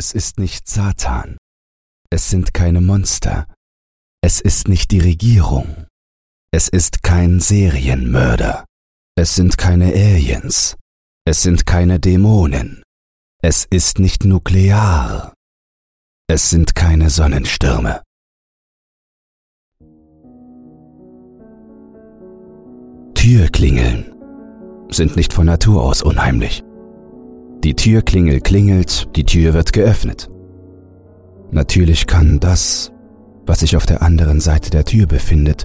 Es ist nicht Satan. Es sind keine Monster. Es ist nicht die Regierung. Es ist kein Serienmörder. Es sind keine Aliens. Es sind keine Dämonen. Es ist nicht nuklear. Es sind keine Sonnenstürme. Türklingeln sind nicht von Natur aus unheimlich. Die Türklingel klingelt, die Tür wird geöffnet. Natürlich kann das, was sich auf der anderen Seite der Tür befindet,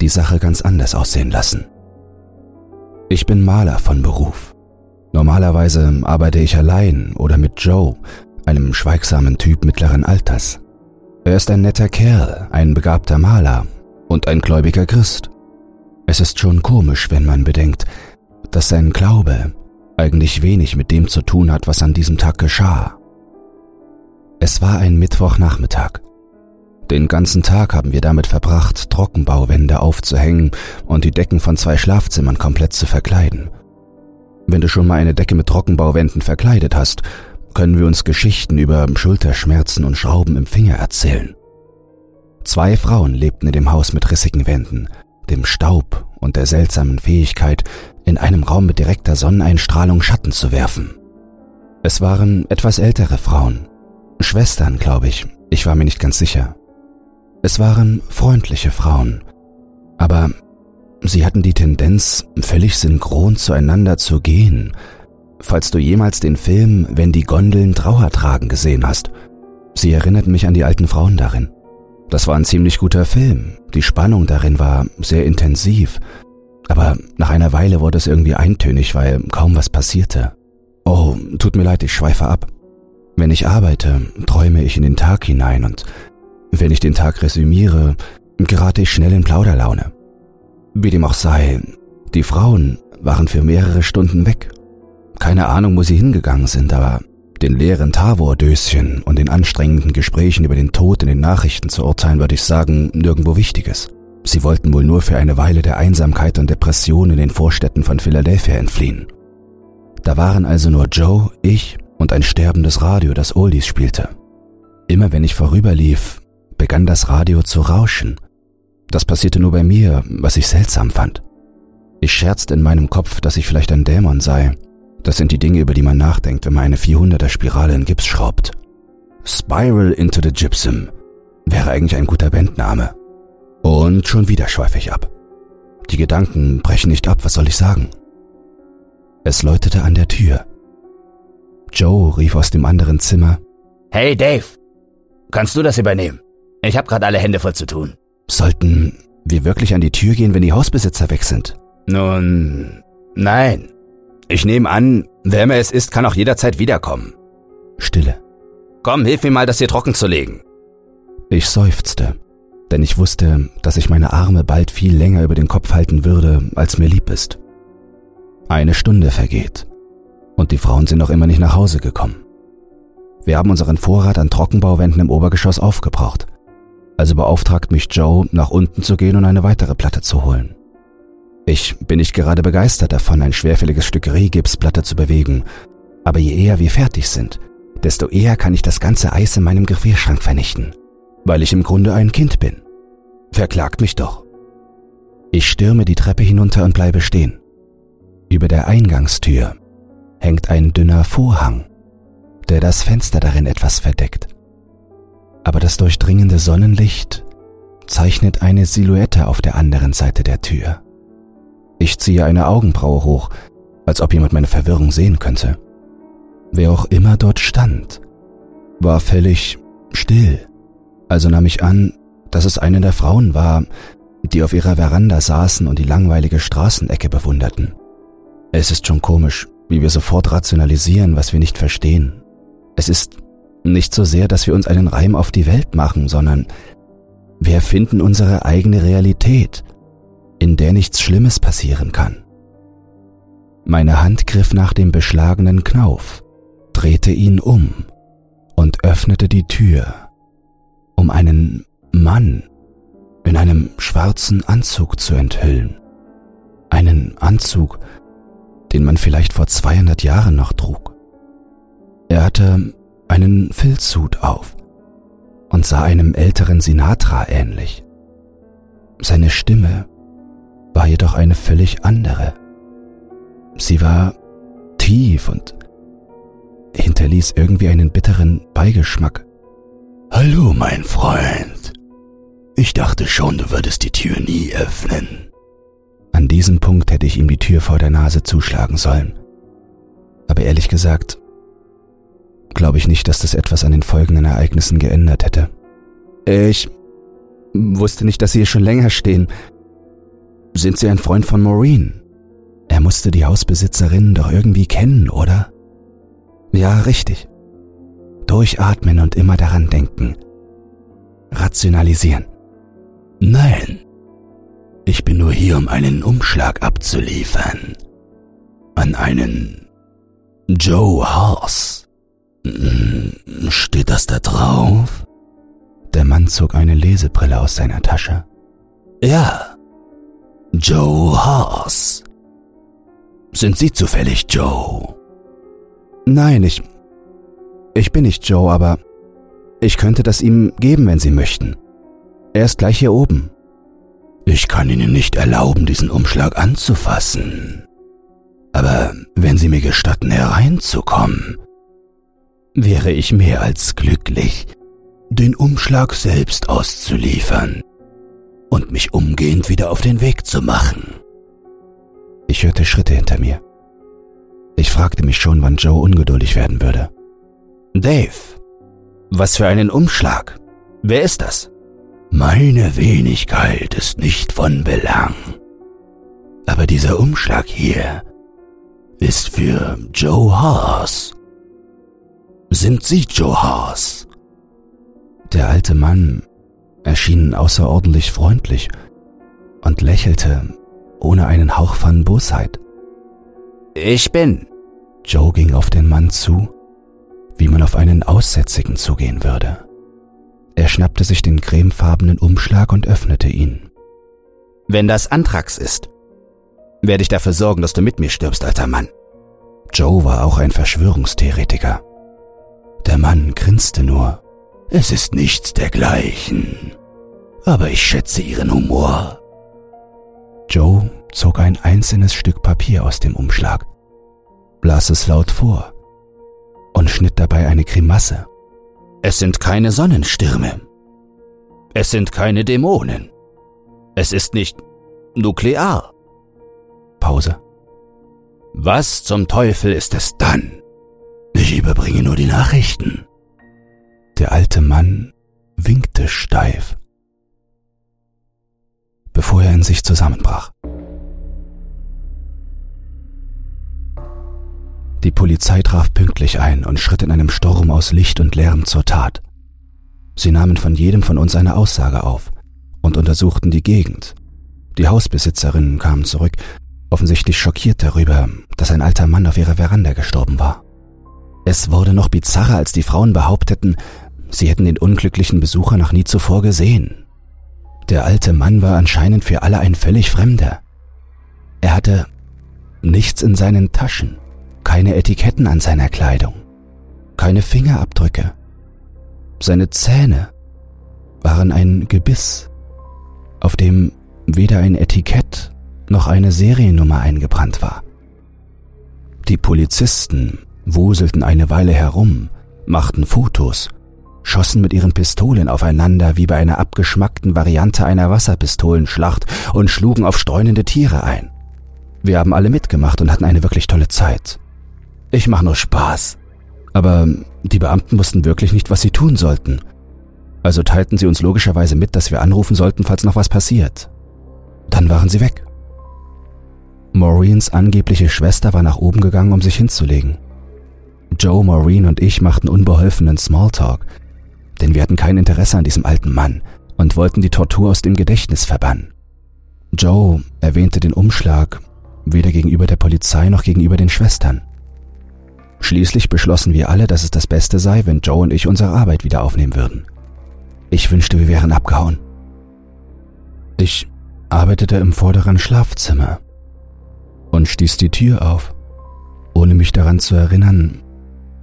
die Sache ganz anders aussehen lassen. Ich bin Maler von Beruf. Normalerweise arbeite ich allein oder mit Joe, einem schweigsamen Typ mittleren Alters. Er ist ein netter Kerl, ein begabter Maler und ein gläubiger Christ. Es ist schon komisch, wenn man bedenkt, dass sein Glaube eigentlich wenig mit dem zu tun hat, was an diesem Tag geschah. Es war ein Mittwochnachmittag. Den ganzen Tag haben wir damit verbracht, Trockenbauwände aufzuhängen und die Decken von zwei Schlafzimmern komplett zu verkleiden. Wenn du schon mal eine Decke mit Trockenbauwänden verkleidet hast, können wir uns Geschichten über Schulterschmerzen und Schrauben im Finger erzählen. Zwei Frauen lebten in dem Haus mit rissigen Wänden, dem Staub und der seltsamen Fähigkeit, in einem Raum mit direkter Sonneneinstrahlung Schatten zu werfen. Es waren etwas ältere Frauen, Schwestern, glaube ich, ich war mir nicht ganz sicher. Es waren freundliche Frauen, aber sie hatten die Tendenz, völlig synchron zueinander zu gehen. Falls du jemals den Film Wenn die Gondeln Trauer tragen gesehen hast, sie erinnerten mich an die alten Frauen darin. Das war ein ziemlich guter Film, die Spannung darin war sehr intensiv, aber nach einer Weile wurde es irgendwie eintönig, weil kaum was passierte. Oh, tut mir leid, ich schweife ab. Wenn ich arbeite, träume ich in den Tag hinein und wenn ich den Tag resümiere, gerate ich schnell in Plauderlaune. Wie dem auch sei, die Frauen waren für mehrere Stunden weg. Keine Ahnung, wo sie hingegangen sind, aber den leeren Tavor-Döschen und den anstrengenden Gesprächen über den Tod in den Nachrichten zu urteilen, würde ich sagen, nirgendwo Wichtiges. Sie wollten wohl nur für eine Weile der Einsamkeit und Depression in den Vorstädten von Philadelphia entfliehen. Da waren also nur Joe, ich und ein sterbendes Radio, das Oldies spielte. Immer wenn ich vorüberlief, begann das Radio zu rauschen. Das passierte nur bei mir, was ich seltsam fand. Ich scherzte in meinem Kopf, dass ich vielleicht ein Dämon sei. Das sind die Dinge, über die man nachdenkt, wenn man eine 400er Spirale in Gips schraubt. Spiral into the Gypsum wäre eigentlich ein guter Bandname. Und schon wieder schweife ich ab. Die Gedanken brechen nicht ab, was soll ich sagen? Es läutete an der Tür. Joe rief aus dem anderen Zimmer. Hey Dave, kannst du das übernehmen? Ich habe gerade alle Hände voll zu tun. Sollten wir wirklich an die Tür gehen, wenn die Hausbesitzer weg sind? Nun, nein. Ich nehme an, wer immer es ist, kann auch jederzeit wiederkommen. Stille. Komm, hilf mir mal, das hier trocken zu legen. Ich seufzte, denn ich wusste, dass ich meine Arme bald viel länger über den Kopf halten würde, als mir lieb ist. Eine Stunde vergeht und die Frauen sind noch immer nicht nach Hause gekommen. Wir haben unseren Vorrat an Trockenbauwänden im Obergeschoss aufgebraucht. Also beauftragt mich Joe, nach unten zu gehen und eine weitere Platte zu holen. Ich bin nicht gerade begeistert davon, ein schwerfälliges Stück Rehgipsplatte zu bewegen, aber je eher wir fertig sind, desto eher kann ich das ganze Eis in meinem Gefrierschrank vernichten, weil ich im Grunde ein Kind bin. Verklagt mich doch. Ich stürme die Treppe hinunter und bleibe stehen. Über der Eingangstür hängt ein dünner Vorhang, der das Fenster darin etwas verdeckt. Aber das durchdringende Sonnenlicht zeichnet eine Silhouette auf der anderen Seite der Tür. Ich ziehe eine Augenbraue hoch, als ob jemand meine Verwirrung sehen könnte. Wer auch immer dort stand, war völlig still. Also nahm ich an, dass es eine der Frauen war, die auf ihrer Veranda saßen und die langweilige Straßenecke bewunderten. Es ist schon komisch, wie wir sofort rationalisieren, was wir nicht verstehen. Es ist nicht so sehr, dass wir uns einen Reim auf die Welt machen, sondern wir erfinden unsere eigene Realität, in der nichts Schlimmes passieren kann. Meine Hand griff nach dem beschlagenen Knauf, drehte ihn um und öffnete die Tür, um einen Mann in einem schwarzen Anzug zu enthüllen. Einen Anzug, den man vielleicht vor 200 Jahren noch trug. Er hatte einen Filzhut auf und sah einem älteren Sinatra ähnlich. Seine Stimme war jedoch eine völlig andere. Sie war tief und hinterließ irgendwie einen bitteren Beigeschmack. Hallo, mein Freund. Ich dachte schon, du würdest die Tür nie öffnen. An diesem Punkt hätte ich ihm die Tür vor der Nase zuschlagen sollen. Aber ehrlich gesagt, glaube ich nicht, dass das etwas an den folgenden Ereignissen geändert hätte. Ich wusste nicht, dass Sie hier schon länger stehen. Sind Sie ein Freund von Maureen? Er musste die Hausbesitzerin doch irgendwie kennen, oder? Ja, richtig. Durchatmen und immer daran denken. Rationalisieren. Nein, ich bin nur hier, um einen Umschlag abzuliefern. An einen Joe Horse. Hm, steht das da drauf? Der Mann zog eine Lesebrille aus seiner Tasche. Ja. Joe Horse. Sind Sie zufällig Joe? Nein, ich. Ich bin nicht Joe, aber ich könnte das ihm geben, wenn Sie möchten. Er ist gleich hier oben. Ich kann Ihnen nicht erlauben, diesen Umschlag anzufassen. Aber wenn Sie mir gestatten, hereinzukommen, wäre ich mehr als glücklich, den Umschlag selbst auszuliefern und mich umgehend wieder auf den Weg zu machen. Ich hörte Schritte hinter mir. Ich fragte mich schon, wann Joe ungeduldig werden würde. Dave, was für einen Umschlag. Wer ist das? Meine Wenigkeit ist nicht von Belang. Aber dieser Umschlag hier ist für Joe Haas. Sind Sie Joe Haas? Der alte Mann erschien außerordentlich freundlich und lächelte ohne einen Hauch von Bosheit. Ich bin. Joe ging auf den Mann zu, wie man auf einen Aussätzigen zugehen würde. Er schnappte sich den cremefarbenen Umschlag und öffnete ihn. Wenn das Antrax ist, werde ich dafür sorgen, dass du mit mir stirbst, alter Mann. Joe war auch ein Verschwörungstheoretiker. Der Mann grinste nur. Es ist nichts dergleichen. Aber ich schätze ihren Humor. Joe zog ein einzelnes Stück Papier aus dem Umschlag, las es laut vor und schnitt dabei eine Grimasse. Es sind keine Sonnenstürme. Es sind keine Dämonen. Es ist nicht nuklear. Pause. Was zum Teufel ist es dann? Ich überbringe nur die Nachrichten. Der alte Mann winkte steif, bevor er in sich zusammenbrach. Die Polizei traf pünktlich ein und schritt in einem Sturm aus Licht und Lärm zur Tat. Sie nahmen von jedem von uns eine Aussage auf und untersuchten die Gegend. Die Hausbesitzerinnen kamen zurück, offensichtlich schockiert darüber, dass ein alter Mann auf ihrer Veranda gestorben war. Es wurde noch bizarrer, als die Frauen behaupteten, sie hätten den unglücklichen Besucher noch nie zuvor gesehen. Der alte Mann war anscheinend für alle ein völlig Fremder. Er hatte nichts in seinen Taschen keine Etiketten an seiner Kleidung, keine Fingerabdrücke. Seine Zähne waren ein Gebiss, auf dem weder ein Etikett noch eine Seriennummer eingebrannt war. Die Polizisten wuselten eine Weile herum, machten Fotos, schossen mit ihren Pistolen aufeinander wie bei einer abgeschmackten Variante einer Wasserpistolenschlacht und schlugen auf streunende Tiere ein. Wir haben alle mitgemacht und hatten eine wirklich tolle Zeit. Ich mache nur Spaß. Aber die Beamten wussten wirklich nicht, was sie tun sollten. Also teilten sie uns logischerweise mit, dass wir anrufen sollten, falls noch was passiert. Dann waren sie weg. Maureens angebliche Schwester war nach oben gegangen, um sich hinzulegen. Joe, Maureen und ich machten unbeholfenen Smalltalk, denn wir hatten kein Interesse an diesem alten Mann und wollten die Tortur aus dem Gedächtnis verbannen. Joe erwähnte den Umschlag weder gegenüber der Polizei noch gegenüber den Schwestern. Schließlich beschlossen wir alle, dass es das Beste sei, wenn Joe und ich unsere Arbeit wieder aufnehmen würden. Ich wünschte, wir wären abgehauen. Ich arbeitete im vorderen Schlafzimmer und stieß die Tür auf, ohne mich daran zu erinnern,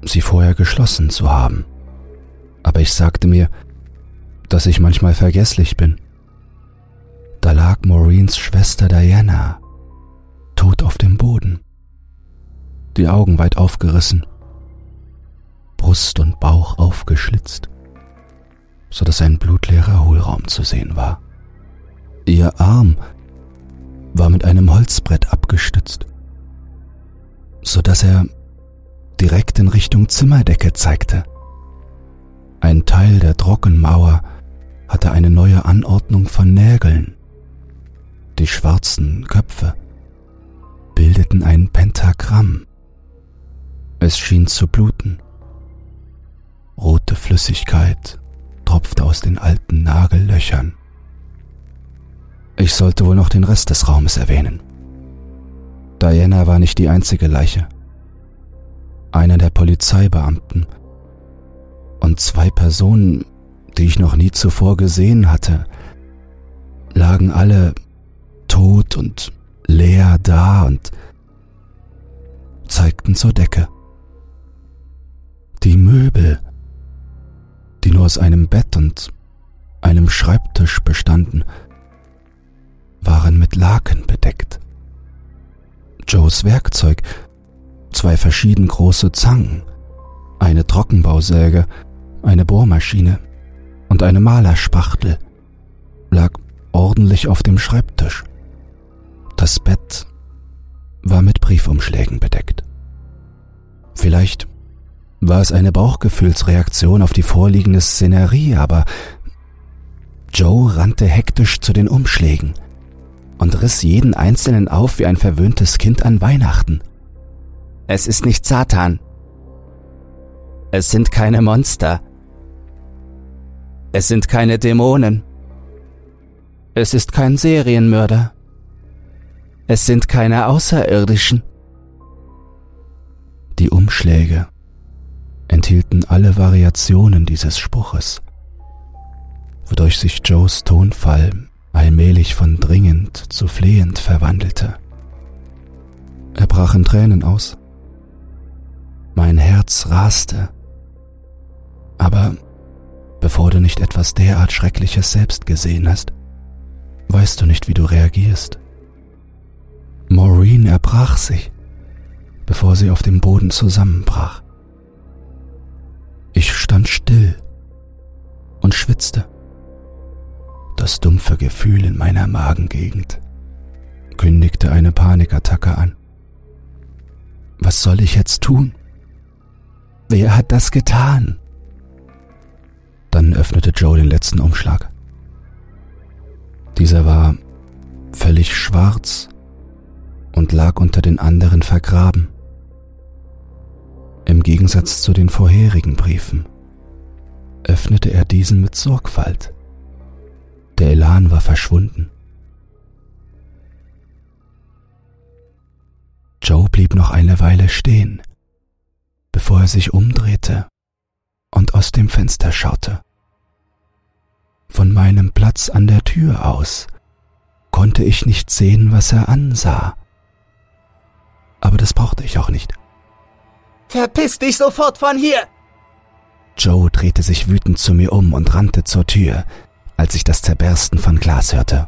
sie vorher geschlossen zu haben. Aber ich sagte mir, dass ich manchmal vergesslich bin. Da lag Maureen Schwester Diana, tot auf dem Boden, die Augen weit aufgerissen, Brust und Bauch aufgeschlitzt, so dass ein blutleerer Hohlraum zu sehen war. Ihr Arm war mit einem Holzbrett abgestützt, so dass er direkt in Richtung Zimmerdecke zeigte. Ein Teil der Trockenmauer hatte eine neue Anordnung von Nägeln. Die schwarzen Köpfe bildeten ein Pentagramm. Es schien zu bluten. Rote Flüssigkeit tropfte aus den alten Nagellöchern. Ich sollte wohl noch den Rest des Raumes erwähnen. Diana war nicht die einzige Leiche. Einer der Polizeibeamten und zwei Personen, die ich noch nie zuvor gesehen hatte, lagen alle tot und leer da und zeigten zur Decke. Die Möbel, die nur aus einem Bett und einem Schreibtisch bestanden, waren mit Laken bedeckt. Joes Werkzeug, zwei verschieden große Zangen, eine Trockenbausäge, eine Bohrmaschine und eine Malerspachtel lag ordentlich auf dem Schreibtisch. Das Bett war mit Briefumschlägen bedeckt. Vielleicht war es eine Bauchgefühlsreaktion auf die vorliegende Szenerie, aber Joe rannte hektisch zu den Umschlägen und riss jeden einzelnen auf wie ein verwöhntes Kind an Weihnachten. Es ist nicht Satan. Es sind keine Monster. Es sind keine Dämonen. Es ist kein Serienmörder. Es sind keine Außerirdischen. Die Umschläge enthielten alle Variationen dieses Spruches, wodurch sich Joes Tonfall allmählich von dringend zu flehend verwandelte. Er brach in Tränen aus. Mein Herz raste. Aber bevor du nicht etwas derart Schreckliches selbst gesehen hast, weißt du nicht, wie du reagierst. Maureen erbrach sich, bevor sie auf dem Boden zusammenbrach. Ich stand still und schwitzte. Das dumpfe Gefühl in meiner Magengegend kündigte eine Panikattacke an. Was soll ich jetzt tun? Wer hat das getan? Dann öffnete Joe den letzten Umschlag. Dieser war völlig schwarz und lag unter den anderen vergraben. Im Gegensatz zu den vorherigen Briefen öffnete er diesen mit Sorgfalt. Der Elan war verschwunden. Joe blieb noch eine Weile stehen, bevor er sich umdrehte und aus dem Fenster schaute. Von meinem Platz an der Tür aus konnte ich nicht sehen, was er ansah. Aber das brauchte ich auch nicht. Verpiss dich sofort von hier! Joe drehte sich wütend zu mir um und rannte zur Tür, als ich das Zerbersten von Glas hörte.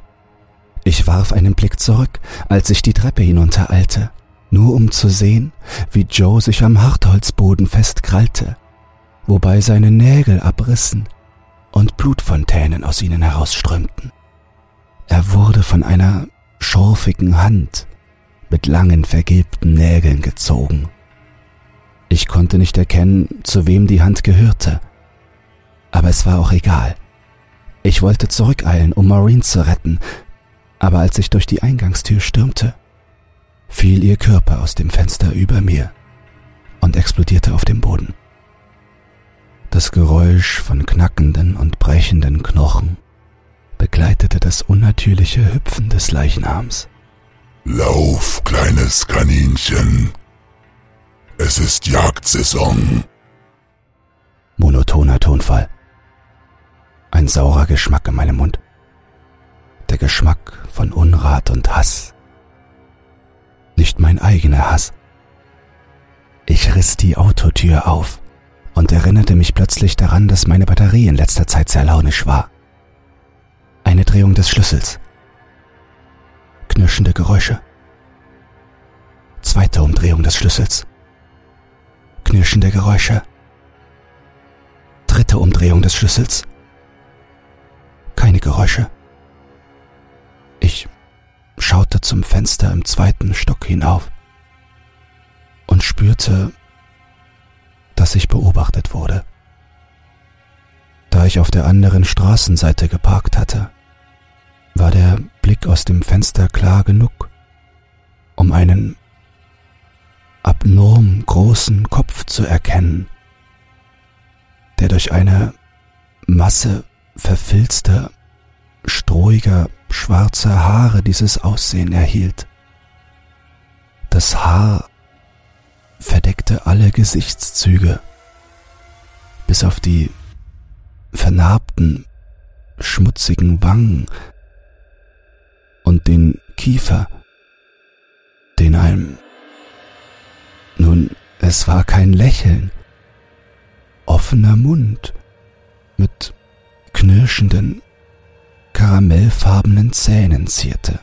Ich warf einen Blick zurück, als ich die Treppe hinuntereilte, nur um zu sehen, wie Joe sich am Hartholzboden festkrallte, wobei seine Nägel abrissen und Blutfontänen aus ihnen herausströmten. Er wurde von einer schorfigen Hand mit langen vergilbten Nägeln gezogen. Ich konnte nicht erkennen, zu wem die Hand gehörte, aber es war auch egal. Ich wollte zurückeilen, um Maureen zu retten, aber als ich durch die Eingangstür stürmte, fiel ihr Körper aus dem Fenster über mir und explodierte auf dem Boden. Das Geräusch von knackenden und brechenden Knochen begleitete das unnatürliche Hüpfen des Leichnams. Lauf, kleines Kaninchen. Es ist Jagdsaison. Monotoner Tonfall. Ein saurer Geschmack in meinem Mund. Der Geschmack von Unrat und Hass. Nicht mein eigener Hass. Ich riss die Autotür auf und erinnerte mich plötzlich daran, dass meine Batterie in letzter Zeit sehr launisch war. Eine Drehung des Schlüssels. Knirschende Geräusche. Zweite Umdrehung des Schlüssels. Knirschende Geräusche. Dritte Umdrehung des Schlüssels. Keine Geräusche. Ich schaute zum Fenster im zweiten Stock hinauf und spürte, dass ich beobachtet wurde. Da ich auf der anderen Straßenseite geparkt hatte, war der Blick aus dem Fenster klar genug, um einen abnorm großen Kopf zu erkennen, der durch eine Masse verfilzter, strohiger, schwarzer Haare dieses Aussehen erhielt. Das Haar verdeckte alle Gesichtszüge, bis auf die vernarbten, schmutzigen Wangen und den Kiefer, den einem. Es war kein Lächeln, offener Mund mit knirschenden, karamellfarbenen Zähnen zierte.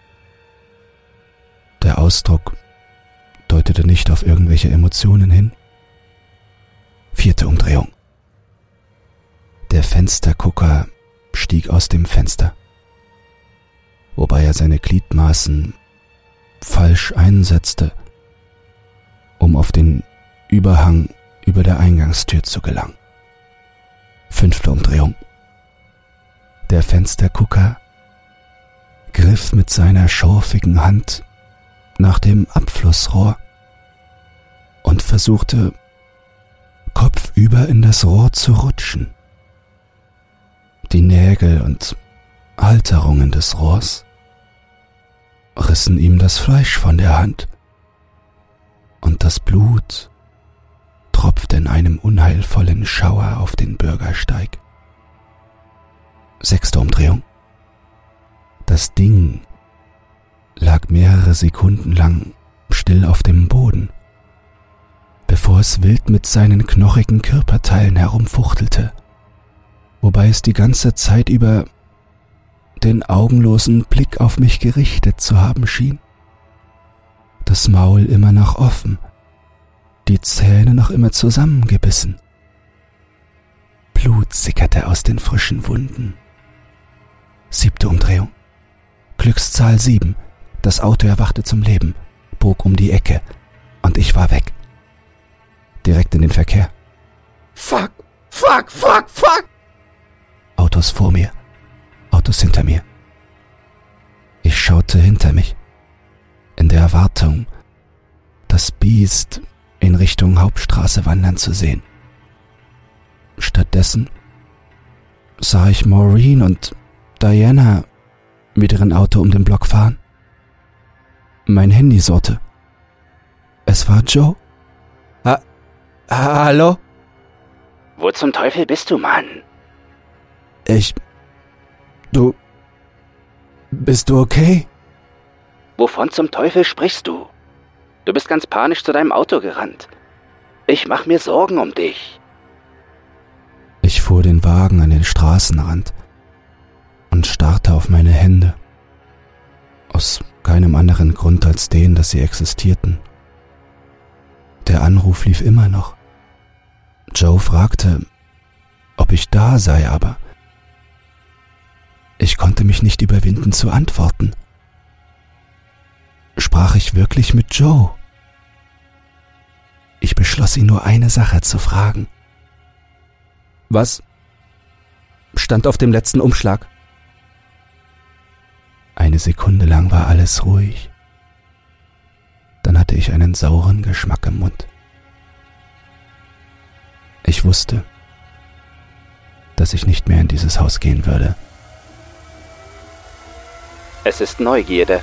Der Ausdruck deutete nicht auf irgendwelche Emotionen hin. Vierte Umdrehung. Der Fenstergucker stieg aus dem Fenster, wobei er seine Gliedmaßen falsch einsetzte, um auf den Überhang über der Eingangstür zu gelangen. Fünfte Umdrehung. Der Fenstergucker griff mit seiner schorfigen Hand nach dem Abflussrohr und versuchte kopfüber in das Rohr zu rutschen. Die Nägel und Halterungen des Rohrs rissen ihm das Fleisch von der Hand und das Blut tropfte in einem unheilvollen Schauer auf den Bürgersteig. Sechste Umdrehung. Das Ding lag mehrere Sekunden lang still auf dem Boden, bevor es wild mit seinen knochigen Körperteilen herumfuchtelte, wobei es die ganze Zeit über den augenlosen Blick auf mich gerichtet zu haben schien. Das Maul immer noch offen, die Zähne noch immer zusammengebissen. Blut sickerte aus den frischen Wunden. Siebte Umdrehung. Glückszahl sieben. Das Auto erwachte zum Leben, bog um die Ecke und ich war weg. Direkt in den Verkehr. Fuck, fuck, fuck, fuck! Autos vor mir, Autos hinter mir. Ich schaute hinter mich, in der Erwartung, das Biest in Richtung Hauptstraße wandern zu sehen. Stattdessen sah ich Maureen und Diana mit ihrem Auto um den Block fahren. Mein Handy sorte. Es war Joe. Ha Hallo? Wo zum Teufel bist du, Mann? Ich. Du. Bist du okay? Wovon zum Teufel sprichst du? Du bist ganz panisch zu deinem Auto gerannt. Ich mach mir Sorgen um dich. Ich fuhr den Wagen an den Straßenrand und starrte auf meine Hände. Aus keinem anderen Grund als den, dass sie existierten. Der Anruf lief immer noch. Joe fragte, ob ich da sei, aber ich konnte mich nicht überwinden zu antworten. Sprach ich wirklich mit Joe? Ich beschloss ihn nur eine Sache zu fragen. Was stand auf dem letzten Umschlag? Eine Sekunde lang war alles ruhig. Dann hatte ich einen sauren Geschmack im Mund. Ich wusste, dass ich nicht mehr in dieses Haus gehen würde. Es ist Neugierde.